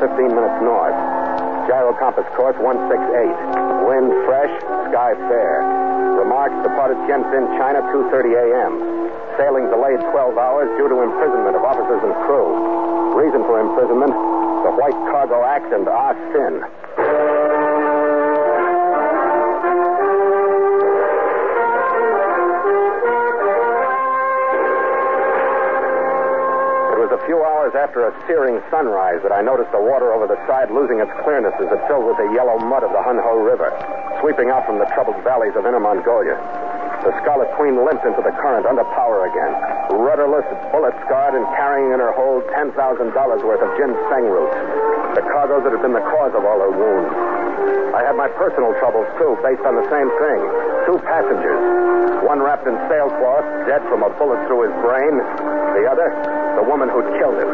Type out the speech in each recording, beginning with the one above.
15 minutes north. Gyro compass course 168. Wind fresh, sky fair. Remarks departed Tientsin, China, 2.30 a.m. Sailing delayed 12 hours due to imprisonment of officers and crew. Reason for imprisonment, the White Cargo and Ah Sin. After a searing sunrise that I noticed the water over the side losing its clearness as it filled with the yellow mud of the Hun Ho River, sweeping out from the troubled valleys of Inner Mongolia. The Scarlet Queen limped into the current under power again, rudderless, bullet scarred, and carrying in her hold $10,000 worth of ginseng roots, the cargo that had been the cause of all her wounds. I had my personal troubles, too, based on the same thing. Two passengers. One wrapped in sailcloth, dead from a bullet through his brain. The other, the woman who'd killed him.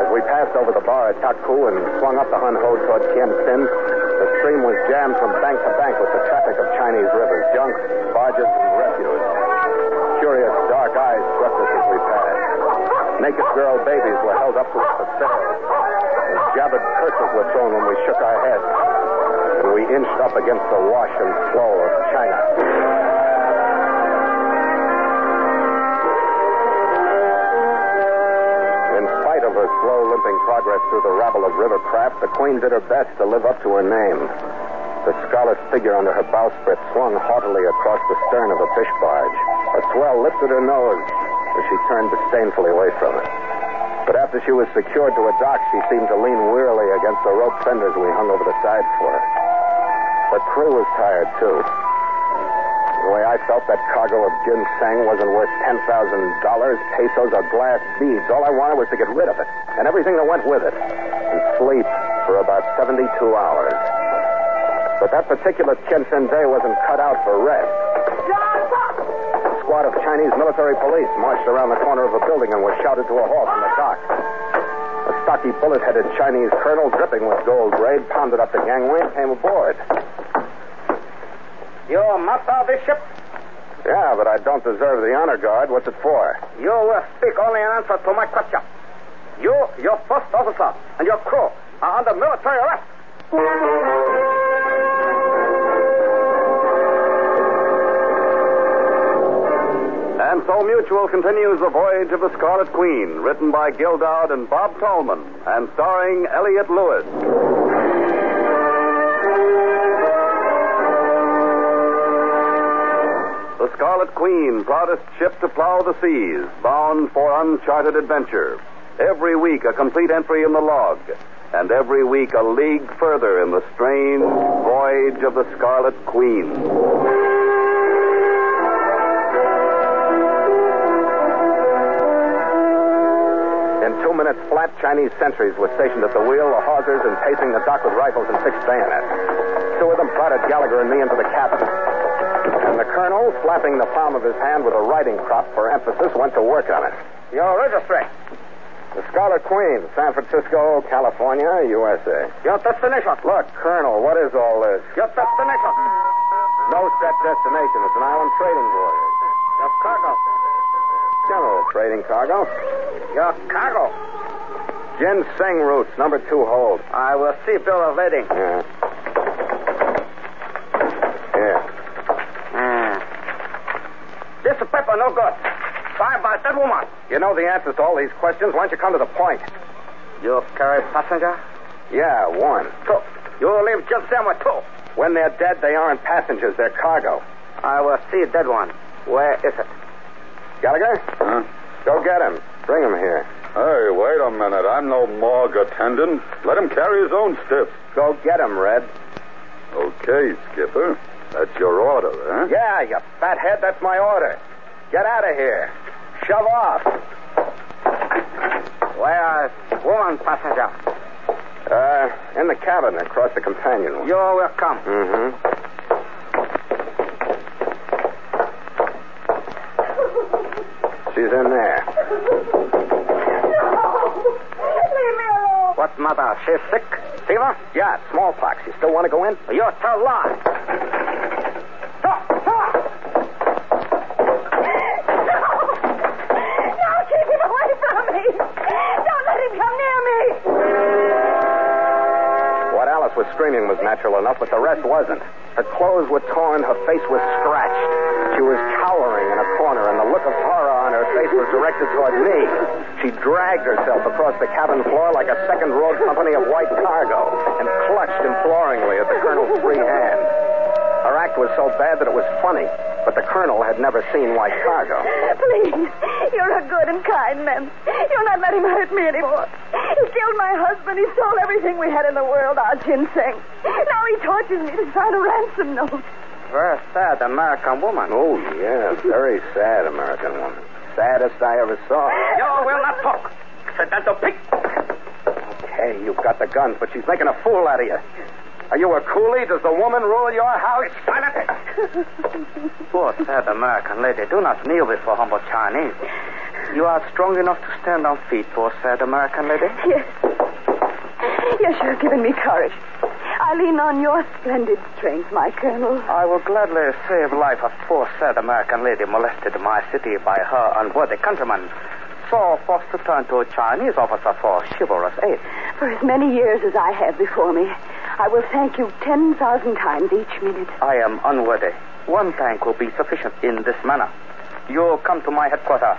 As we passed over the bar at Taku and swung up the Hun Ho toward Tientsin, the stream was jammed from bank to bank with the traffic of Chinese rivers, junks, barges, and refuse. Curious dark eyes swept us as we passed. Naked girl babies were held up to us for sale. And jabbered curses were thrown when we shook our heads. And we inched up against the wash and flow of China. Progress through the rabble of river craft, the Queen did her best to live up to her name. The scarlet figure under her bowsprit swung haughtily across the stern of a fish barge. A swell lifted her nose as she turned disdainfully away from it. But after she was secured to a dock, she seemed to lean wearily against the rope fenders we hung over the side for her. The crew was tired, too. The way I felt that cargo of ginseng wasn't worth $10,000, pesos, or glass beads. All I wanted was to get rid of it and everything that went with it and sleep for about 72 hours. But that particular Tientsin day wasn't cut out for rest. A squad of Chinese military police marched around the corner of a building and was shouted to a halt on the dock. A stocky, bullet-headed Chinese colonel, dripping with gold braid, pounded up the gangway and came aboard. You master of this ship? Yeah, but I don't deserve the honor guard. What's it for? You will speak only in answer to my question. You, your first officer, and your crew are under military arrest. And so Mutual continues the voyage of the Scarlet Queen, written by Gil Doud and Bob Tallman, and starring Elliot Lewis. Scarlet Queen, proudest ship to plow the seas, bound for uncharted adventure. Every week a complete entry in the log, and every week a league further in the strange voyage of the Scarlet Queen. In two minutes flat, Chinese sentries were stationed at the wheel, the hawsers, and pacing the dock with rifles and fixed bayonets. Two of them prodded Gallagher and me into the cabin. And the colonel, slapping the palm of his hand with a riding crop for emphasis, went to work on it. Your registry. The Scarlet Queen, San Francisco, California, USA. Your destination. Look, Colonel, what is all this? Your destination. No set destination. It's an island trading voyage. Your cargo. General trading cargo. Your cargo. Ginseng roots, number two hold. I will see bill of lading. Yeah. Here. Hmm. This paper no good. Signed by that woman. You know the answers to all these questions. Why don't you come to the point? You carry passenger? Yeah, one. Two. You leave just them with two. When they're dead, they aren't passengers. They're cargo. I will see a dead one. Where is it? Gallagher? Huh? Go get him. Bring him here. Hey, wait a minute. I'm no morgue attendant. Let him carry his own stiff. Go get him, Red. Okay, Skipper. That's your order, huh? Yeah, you fathead. That's my order. Get out of here. Shove off. Where is woman passenger? Uh, in the cabin across the companionway. You're welcome. Mm-hmm. She's in there. Leave me alone. What matter? She's sick. Fever? Yeah, smallpox. You still want to go in? You're tell lie. Natural enough, but the rest wasn't. Her clothes were torn, her face was scratched. She was cowering in a corner, and the look of horror on her face was directed toward me. She dragged herself across the cabin floor like a second road company of white cargo and clutched imploringly at the colonel's free hand. Her act was so bad that it was funny, but the colonel had never seen white cargo. Please, you're a good and kind man. You'll not let him hurt me anymore. He killed my husband. He stole everything we had in the world, ah, our ginseng. Now he tortures me to sign a ransom note. Very sad American woman. Oh, yeah, very sad American woman. Saddest I ever saw. You will not talk. Accidental pig. Okay, you've got the guns, but she's making a fool out of you. Are you a coolie? Does the woman rule your house? Silent. Poor sad American lady, do not kneel before humble Chinese. You are strong enough to stand on feet, poor sad American lady? Yes. Yes, you have given me courage. I lean on your splendid strength, my colonel. I will gladly save life of poor sad American lady molested in my city by her unworthy countrymen. So forced to turn to a Chinese officer for chivalrous aid. For as many years as I have before me, I will thank you 10,000 times each minute. I am unworthy. One thank will be sufficient in this manner. You come to my headquarters.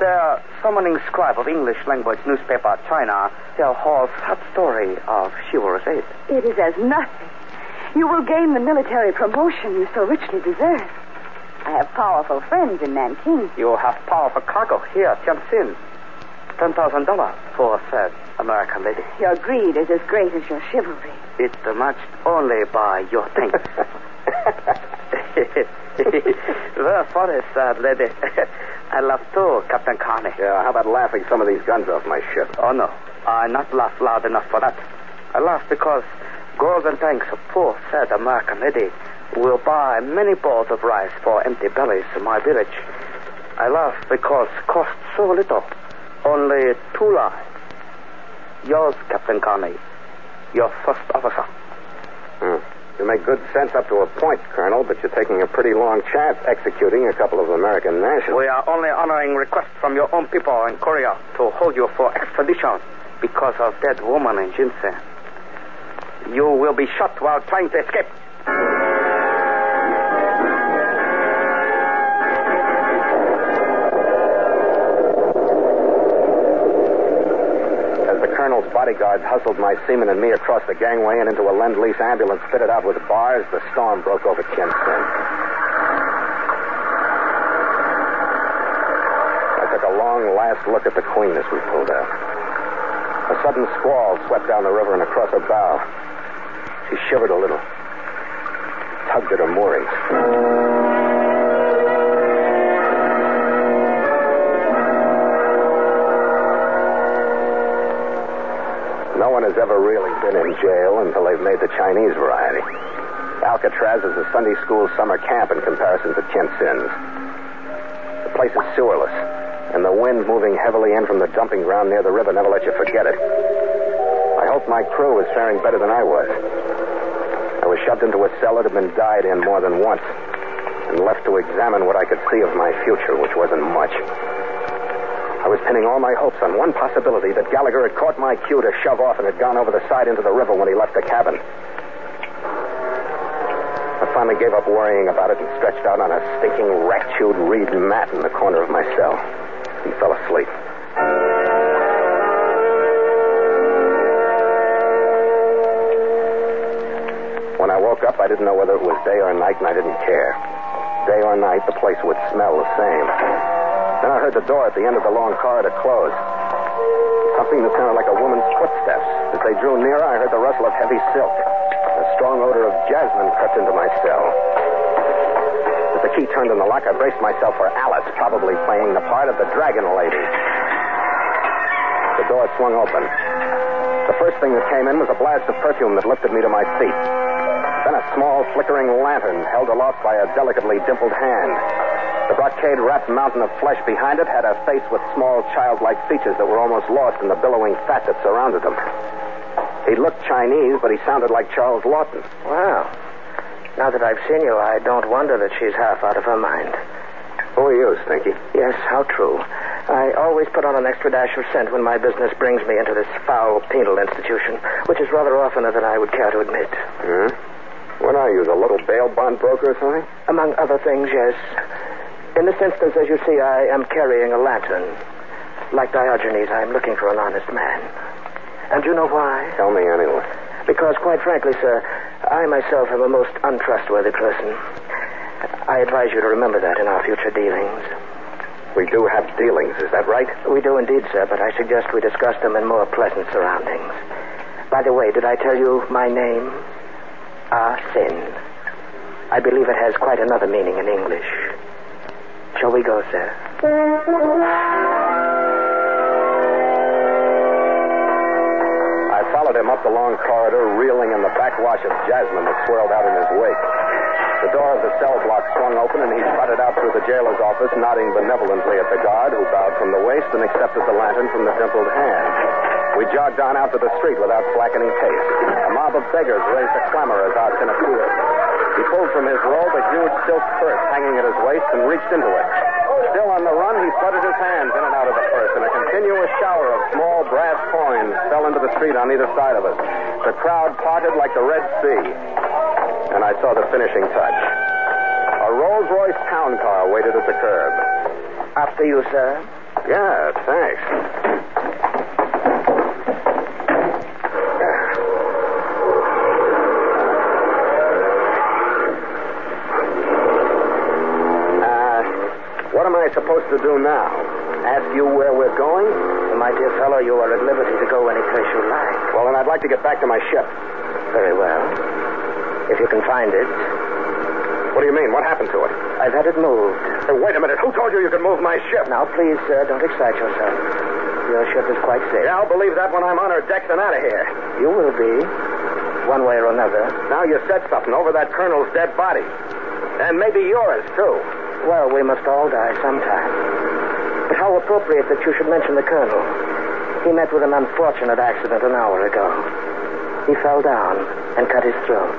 There, summoning scribe of English language newspaper China tell Hall's sad story of chivalrous aid. It is as nothing. You will gain the military promotion you so richly deserve. I have powerful friends in Nanking. You have powerful cargo here, Tientsin. Ten thousand dollars for said American lady. Your greed is as great as your chivalry. It's matched only by your thanks. Very funny, sad lady. I laugh too, Captain Carney. Yeah, how about laughing some of these guns off my ship? Oh, no. I not laugh loud enough for that. I laugh because golden thanks of poor, sad American lady will buy many bowls of rice for empty bellies in my village. I laugh because cost so little. Only two lives. Yours, Captain Carney. Your first officer. Hmm. You make good sense up to a point, Colonel, but you're taking a pretty long chance executing a couple of American nationals. We are only honoring requests from your own people in Korea to hold you for extradition because of that woman in ginseng. You will be shot while trying to escape. Hustled my seaman and me across the gangway and into a Lend-Lease ambulance fitted out with bars, the storm broke over Tientsin. I took a long last look at the Queen as we pulled out. A sudden squall swept down the river and across her bow. She shivered a little, tugged at her moorings. One has ever really been in jail until they've made the Chinese variety. Alcatraz is a Sunday school summer camp in comparison to Tientsin's. The place is sewerless, and the wind moving heavily in from the dumping ground near the river never let you forget it. I hope my crew was faring better than I was. I was shoved into a cell that had been died in more than once, and left to examine what I could see of my future, which wasn't much. I was pinning all my hopes on one possibility that Gallagher had caught my cue to shove off and had gone over the side into the river when he left the cabin. I finally gave up worrying about it and stretched out on a stinking, rat-chewed reed mat in the corner of my cell. He fell asleep. When I woke up, I didn't know whether it was day or night, and I didn't care. Day or night, the place would smell the same. Then I heard the door at the end of the long corridor close. Something that sounded like a woman's footsteps. As they drew nearer, I heard the rustle of heavy silk. A strong odor of jasmine crept into my cell. As the key turned in the lock, I braced myself for Alice, probably playing the part of the dragon lady. The door swung open. The first thing that came in was a blast of perfume that lifted me to my feet. Then a small, flickering lantern held aloft by a delicately dimpled hand. The brocade wrapped mountain of flesh behind it had a face with small, childlike features that were almost lost in the billowing fat that surrounded them. He looked Chinese, but he sounded like Charles Laughton. Well, now that I've seen you, I don't wonder that she's half out of her mind. Who are you, Stinky? Yes, how true. I always put on an extra dash of scent when my business brings me into this foul penal institution, which is rather oftener than I would care to admit. Huh? What are you, the little bail bond broker or something? Among other things, yes. In this instance, as you see, I am carrying a lantern. Like Diogenes, I'm looking for an honest man. And you know why? Tell me anyway. Because, quite frankly, sir, I myself am a most untrustworthy person. I advise you to remember that in our future dealings. We do have dealings, is that right? We do indeed, sir, but I suggest we discuss them in more pleasant surroundings. By the way, did I tell you my name? Ah, Sin. I believe it has quite another meaning in English. Shall we go, sir? I followed him up the long corridor, reeling in the backwash of jasmine that swirled out in his wake. The door of the cell block swung open, and he trotted out through the jailer's office, nodding benevolently at the guard, who bowed from the waist and accepted the lantern from the dimpled hand. We jogged on out to the street without slackening pace. A mob of beggars raised a clamor as Austin appeared. He pulled from his robe a huge silk purse hanging at his waist and reached into it. Still on the run, he fluttered his hands in and out of the purse, and a continuous shower of small brass coins fell into the street on either side of us. The crowd parted like the Red Sea and I saw the finishing touch. A Rolls Royce town car waited at the curb. After you, sir. Yeah, thanks. To do now? Ask you where we're going? My dear fellow, you are at liberty to go any place you like. Well, then I'd like to get back to my ship. Very well. If you can find it. What do you mean? What happened to it? I've had it moved. Hey, wait a minute. Who told you you could move my ship? Now, please, sir, don't excite yourself. Your ship is quite safe. Yeah, I'll believe that when I'm on her decks and out of here. You will be, one way or another. Now you said something over that colonel's dead body. And maybe yours, too. Well, we must all die sometime. But how appropriate that you should mention the colonel. He met with an unfortunate accident an hour ago. He fell down and cut his throat.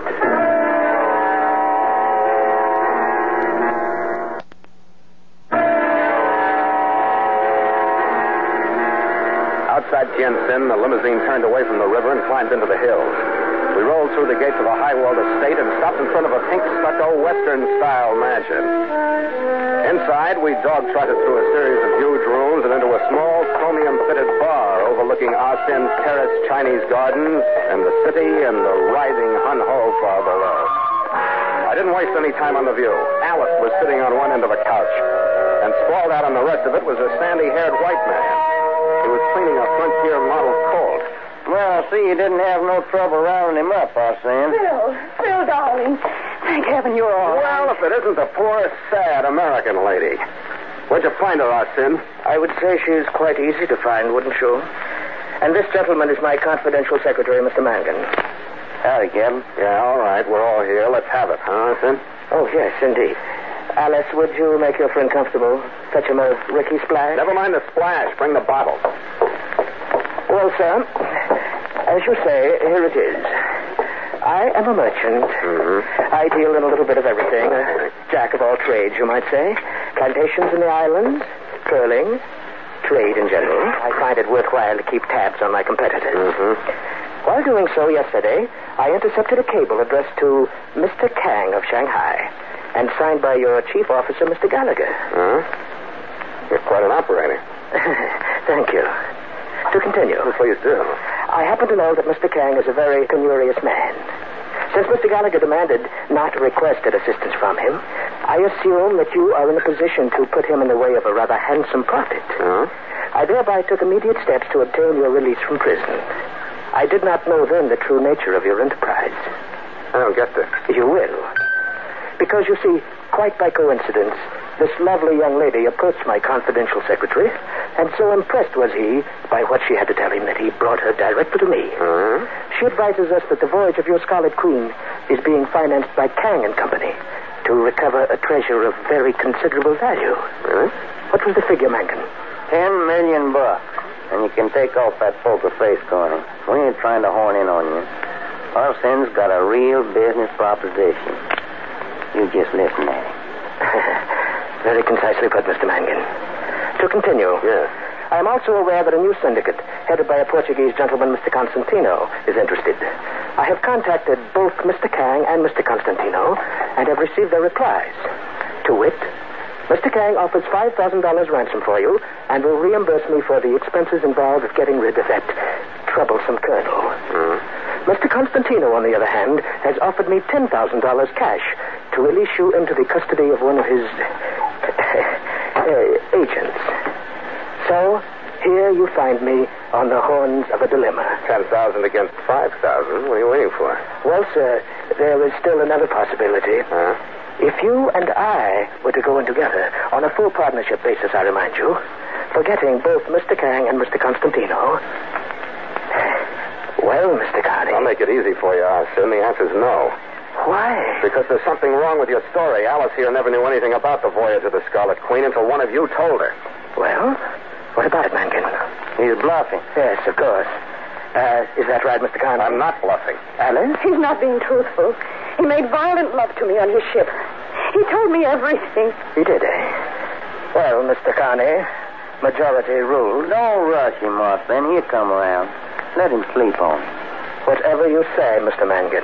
Outside Tientsin, the limousine turned away from the river and climbed into the hills. Through the gates of a high-walled estate and stopped in front of a pink stucco Western-style mansion. Inside, we dog-trotted through a series of huge rooms and into a small chromium-fitted bar overlooking Arsen's Terrace Chinese gardens and the city and the writhing Hun Ho far below. I didn't waste any time on the view. Alice was sitting on one end of a couch, and sprawled out on the rest of it was a sandy-haired white man. He was cleaning a Frontier model Colt. Well, I see you didn't have no trouble rounding him up, Arsene. Phil, Phil, darling. Thank heaven you're all right. Well, if it isn't the poor, sad American lady. Where'd you find her, Arsene? I would say she's quite easy to find, wouldn't you? And this gentleman is my confidential secretary, Mr. Mangan. Howdy, Captain. Yeah, all right. We're all here. Let's have it, huh, Arsene? Oh, yes, indeed. Alice, would you make your friend comfortable? Fetch him a Ricky splash? Never mind the splash. Bring the bottle. Well, sir, as you say, here it is. I am a merchant. Mm-hmm. I deal in a little bit of everything. A jack of all trades, you might say. Plantations in the islands, curling, trade in general. I find it worthwhile to keep tabs on my competitors. Mm-hmm. While doing so yesterday, I intercepted a cable addressed to Mr. Kang of Shanghai and signed by your chief officer, Mr. Gallagher. Huh? You're quite an operator. Thank you. To continue. Please do. I happen to know that Mr. Kang is a very penurious man. Since Mr. Gallagher demanded, not requested assistance from him, I assume that you are in a position to put him in the way of a rather handsome profit. Huh? I thereby took immediate steps to obtain your release from prison. I did not know then the true nature of your enterprise. I don't get this. You will. Because you see, quite by coincidence, this lovely young lady approached my confidential secretary, and so impressed was he by what she had to tell him that he brought her directly to me. Huh? She advises us that the voyage of your Scarlet Queen is being financed by Kang and Company to recover a treasure of very considerable value. Really? What was the figure, Mangan? Ten million bucks. And you can take off that poker face, Carney. We ain't trying to horn in on you. Our sin's got a real business proposition. You just listen at. Very concisely put, Mr. Mangan. To continue. Yes. I am also aware that a new syndicate, headed by a Portuguese gentleman, Mr. Constantino, is interested. I have contacted both Mr. Kang and Mr. Constantino and have received their replies. To wit, Mr. Kang offers $5,000 ransom for you and will reimburse me for the expenses involved with getting rid of that troublesome colonel. Mm. Mr. Constantino, on the other hand, has offered me $10,000 cash to release you into the custody of one of his uh, agents. So, here you find me on the horns of a dilemma. 10,000 against 5,000. What are you waiting for? Well, sir, there is still another possibility. Huh? If you and I were to go in together on a full partnership basis, I remind you, forgetting both Mr. Kang and Mr. Constantino. Well, Mr. Carney. I'll make it easy for you, Arson. The answer's no. Why? Because there's something wrong with your story. Alice here never knew anything about the voyage of the Scarlet Queen until one of you told her. Well, what about it, Mangan? He's bluffing. Yes, of course. Uh, is that right, Mr. Carney? I'm not bluffing. Alice? He's not being truthful. He made violent love to me on his ship. He told me everything. He did, eh? Well, Mr. Carney, majority rule. Don't rush him off. He'll come around. Let him sleep on. Whatever you say, Mr. Mangan.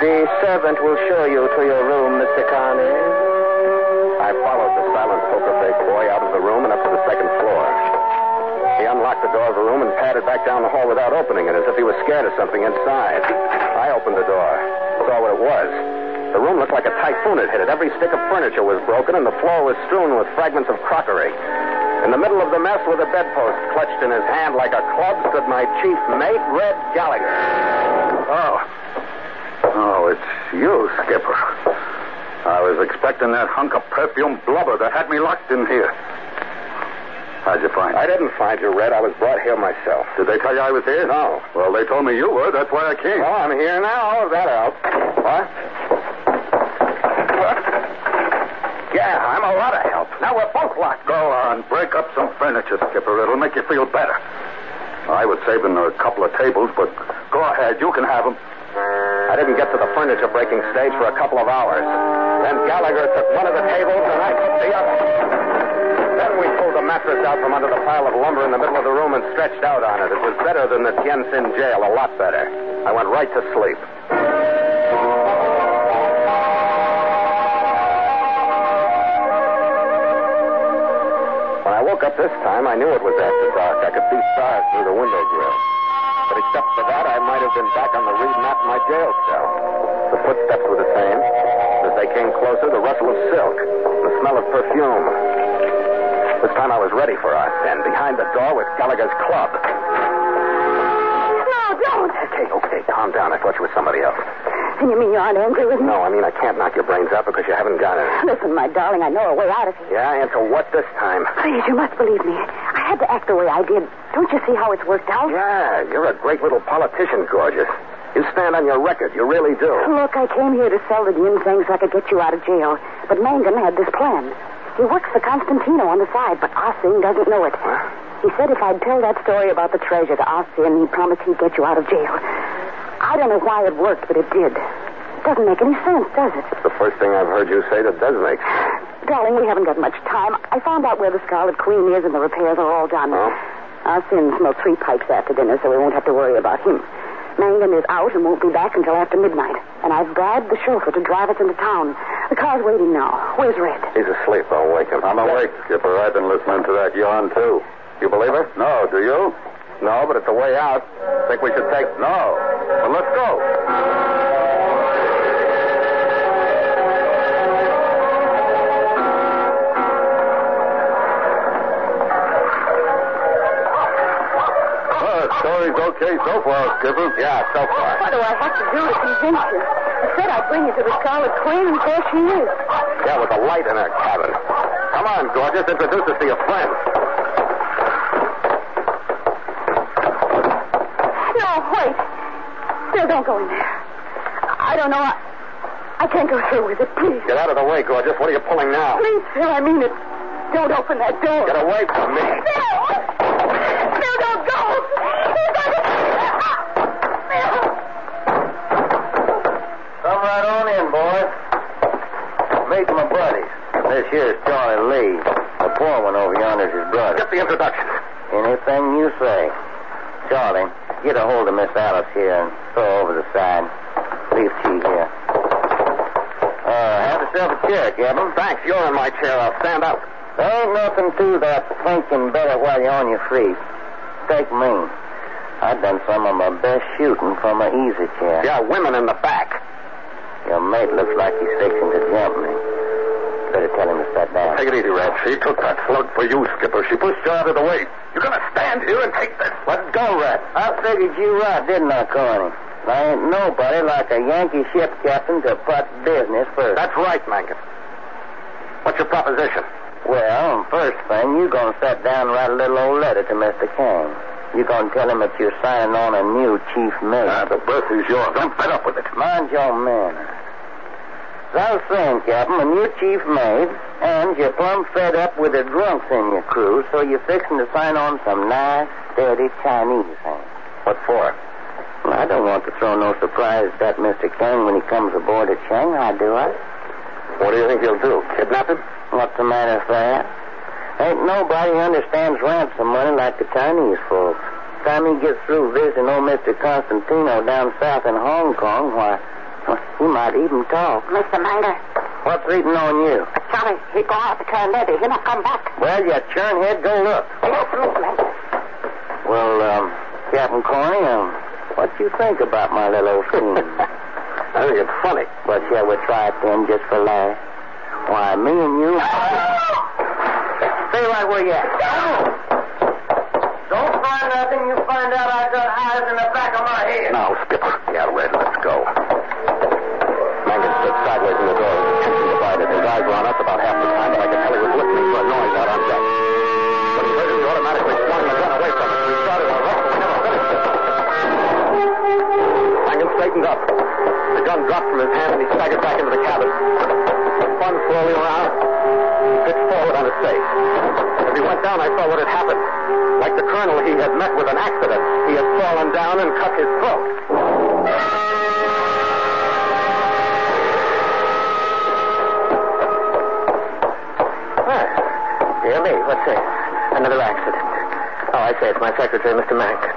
The servant will show you to your room, Mr. Carney. I followed the silent poker face boy out of the room and up to the second floor. He unlocked the door of the room and padded back down the hall without opening it, as if he was scared of something inside. I opened the door, saw what it was. The room looked like a typhoon had hit it. Every stick of furniture was broken, and the floor was strewn with fragments of crockery. In the middle of the mess, with a bedpost clutched in his hand like a club, stood my chief mate, Red Gallagher. Oh. You, Skipper. I was expecting that hunk of perfume blubber that had me locked in here. How'd you find I didn't find you, Red. I was brought here myself. Did they tell you I was here? No. Well, they told me you were. That's why I came. Well, I'm here now. All of That helps. What? What? Yeah, I'm a lot of help. Now we're both locked. Go on, break up some furniture, Skipper. It'll make you feel better. I was saving a couple of tables, but go ahead. You can have them. I didn't get to the furniture breaking stage for a couple of hours. Then Gallagher took one of the tables and I took the other. Then we pulled the mattress out from under the pile of lumber in the middle of the room and stretched out on it. It was better than the Tientsin jail, a lot better. I went right to sleep. When I woke up this time, I knew it was after dark. I could see stars through the window grill. But except for that, I might have been back on the reed mat in my jail cell. The footsteps were the same. As they came closer, the rustle of silk, the smell of perfume. This time I was ready for us, and behind the door was Gallagher's club. No, don't. Okay, okay, calm down. I thought you were somebody else. You mean you aren't angry with me? No, I mean I can't knock your brains out because you haven't got it. Listen, my darling, I know a way out of here. Yeah, and so what this time? Please, you must believe me. I had to act the way I did. Don't you see how it's worked out? Yeah, you're a great little politician, gorgeous. You stand on your record. You really do. Look, I came here to sell the ginseng so I could get you out of jail. But Mangan had this plan. He works for Constantino on the side, but Ah Sin doesn't know it. He said if I'd tell that story about the treasure to Ah Sin, he promised he'd get you out of jail. I don't know why it worked, but it did. Doesn't make any sense, does it? It's the first thing I've heard you say that does make sense. Darling, we haven't got much time. I found out where the Scarlet Queen is, and the repairs are all done. Oh? Ah Sin smoked three pipes after dinner, so we won't have to worry about him. Mangan is out and won't be back until after midnight. And I've bribed the chauffeur to drive us into town. The car's waiting now. Where's Red? He's asleep. I'll wake him. I'm awake, Skipper. I've been listening to that yarn, too. You believe her? No, do you? No, but it's a way out. Think we should take. No. Okay so far, Skipper. Yeah, so far. Oh, what do I have to do to convince you? I said I'd bring you to the Scarlet Queen, and there she is. Yeah, with a light in her cabin. Come on, gorgeous. Introduce us to your friend. No, wait. Still, don't go in there. I don't know. I, I can't go through with it. Please. Get out of the way, gorgeous. What are you pulling now? Please, Phil, I mean it. Don't open that door. Get away from me. Phil! Phil, don't go! He's going to... Phil! Come right on in, boy. Meet my buddies. This here's Charlie Lee. The poor one over yonder's his brother. Get the introduction. Anything you say. Charlie, get a hold of Miss Alice here and throw over the side. Leave T here. Uh, have yourself a chair, Captain. Thanks. You're in my chair. I'll stand up. There ain't nothing to that thinking better while you're on your feet. Take me. I've done some of my best shooting from an easy chair. Yeah, women in the back. Your mate looks like he's fixing to jump me. Better tell him to sit down. Take it easy, Red. She took that slug for you, Skipper. She pushed you out of the way. You're going to stand here and take this. Let go, Red. I figured you right, didn't I, Carney? I ain't nobody like a Yankee ship captain to put business first. That's right, Mangan. What's your proposition? Well, first thing, you're going to sit down and write a little old letter to Mr. Kang. You're going to tell him that you're signing on a new chief mate. Ah, the berth is yours. I'm fed up with it. Mind your manner. I was saying, Captain, when you're chief mate, and you're plumb fed up with the drunks in your crew, so you're fixing to sign on some nice, steady Chinese hands. What for? Well, I don't want to throw no surprise at Mr. Kang when he comes aboard at Shanghai, do I? What do you think he'll do? Kidnap him? What's the matter with that? Ain't nobody understands ransom money like the Chinese folks. Time he gets through visiting old Mr. Constantino down south in Hong Kong, why, he might even talk. Mr. Mangan, What's eating on you? Charlie, he go out to turn lady. He not come back. Well, you churnhead, go look. Yes, Mr. Mangan. Well, um, Captain Carney, um, what you think about my little scheme? I think it's funny. but shall we try it then, just for laughs? Why, me and you... Stay right where you at. Don't find nothing. You find out I got eyes in the back of my head. Now, Skipper. Yeah, Red, let's go. Gun dropped from his hand, and he staggered back into the cabin. Spun slowly around. He pitched forward on his face. As he went down, I saw what had happened. Like the colonel, he had met with an accident. He had fallen down and cut his throat. Ah, dear me, what's this? Another accident. Oh, I say, it's my secretary, Mr. Mangan.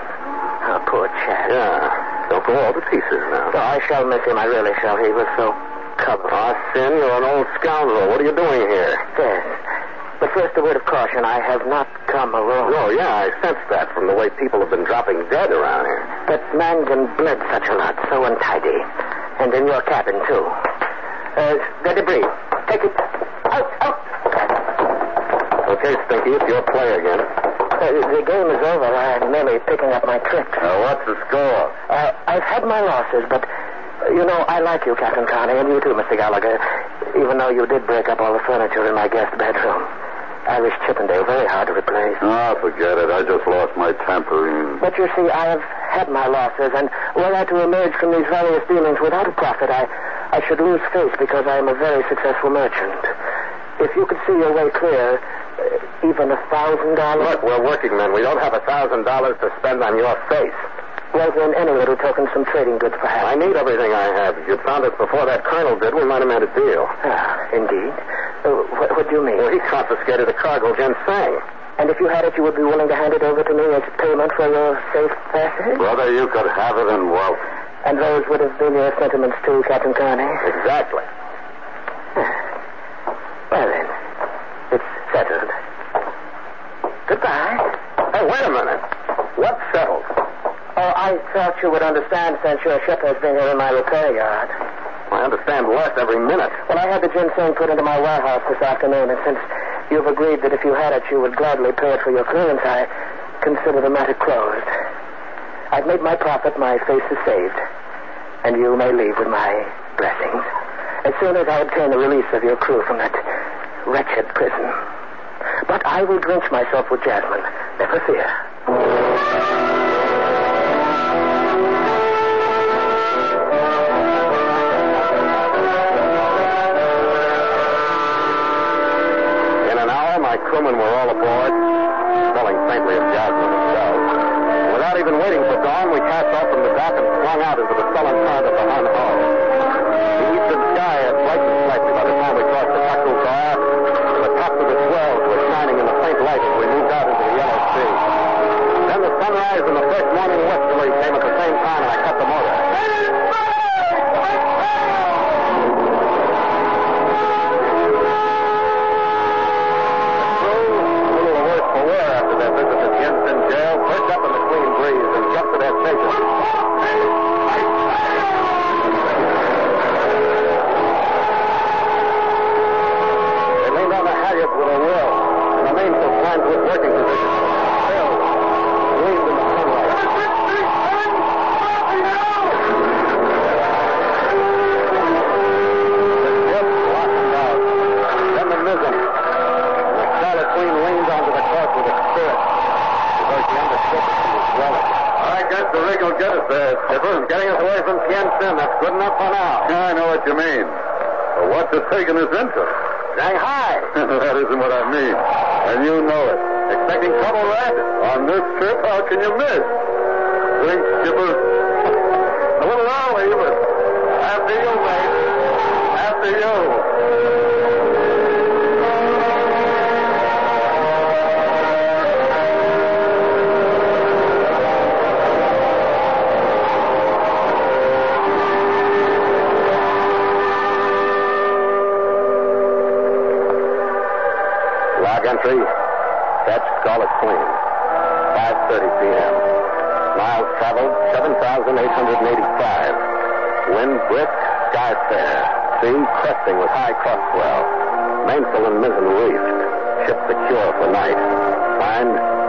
Oh, poor chap. Yeah. Don't go all to pieces now. Oh, I shall miss him. I really shall. He was so covered. Ah, Sin, you're an old scoundrel. What are you doing here? Yes. But first, a word of caution. I have not come alone. Oh, yeah, I sensed that from the way people have been dropping dead around here. But Mangan bled such a lot, so untidy. And in your cabin, too. Uh, the debris. Take it out, out. Okay, Stinky, it's your play again. Uh, the game is over. I'm merely picking up my tricks. Now, what's the score? Uh, I've had my losses, but, you know, I like you, Captain Carney, and you too, Mr. Gallagher, even though you did break up all the furniture in my guest bedroom. Irish Chippendale, very hard to replace. Oh, forget it. I just lost my temper. But you see, I have had my losses, and were I to emerge from these various dealings without a profit, I, I should lose face because I am a very successful merchant. If you could see your way clear, even a thousand dollars. Look, we're working men. We don't have a thousand dollars to spend on your face. Well, then, any little token, some trading goods, perhaps. I need everything I have. If you'd found us before that colonel did, we might have made a deal. Ah, indeed. Uh, what, what do you mean? Well, he confiscated the cargo ginseng. And if you had it, you would be willing to hand it over to me as payment for your safe passage? Brother, you could have it in wealth. And those would have been your sentiments too, Captain Carney? Exactly. Well, then, it's settled. Goodbye. Hey, wait a minute. What's settled? Oh, I thought you would understand since your ship has been here in my repair yard. I understand less every minute. Well, I had the ginseng put into my warehouse this afternoon, and since you've agreed that if you had it, you would gladly pay it for your clearance, I consider the matter closed. I've made my profit, my face is saved, and you may leave with my blessings as soon as I obtain the release of your crew from that wretched prison. But I will drench myself with jasmine, never fear. Central. Shanghai. that isn't what I mean. And you know it. Expecting trouble, Red? On this trip, how can you miss? Drink, skipper. A little early, but after you, mate. After you. thing with high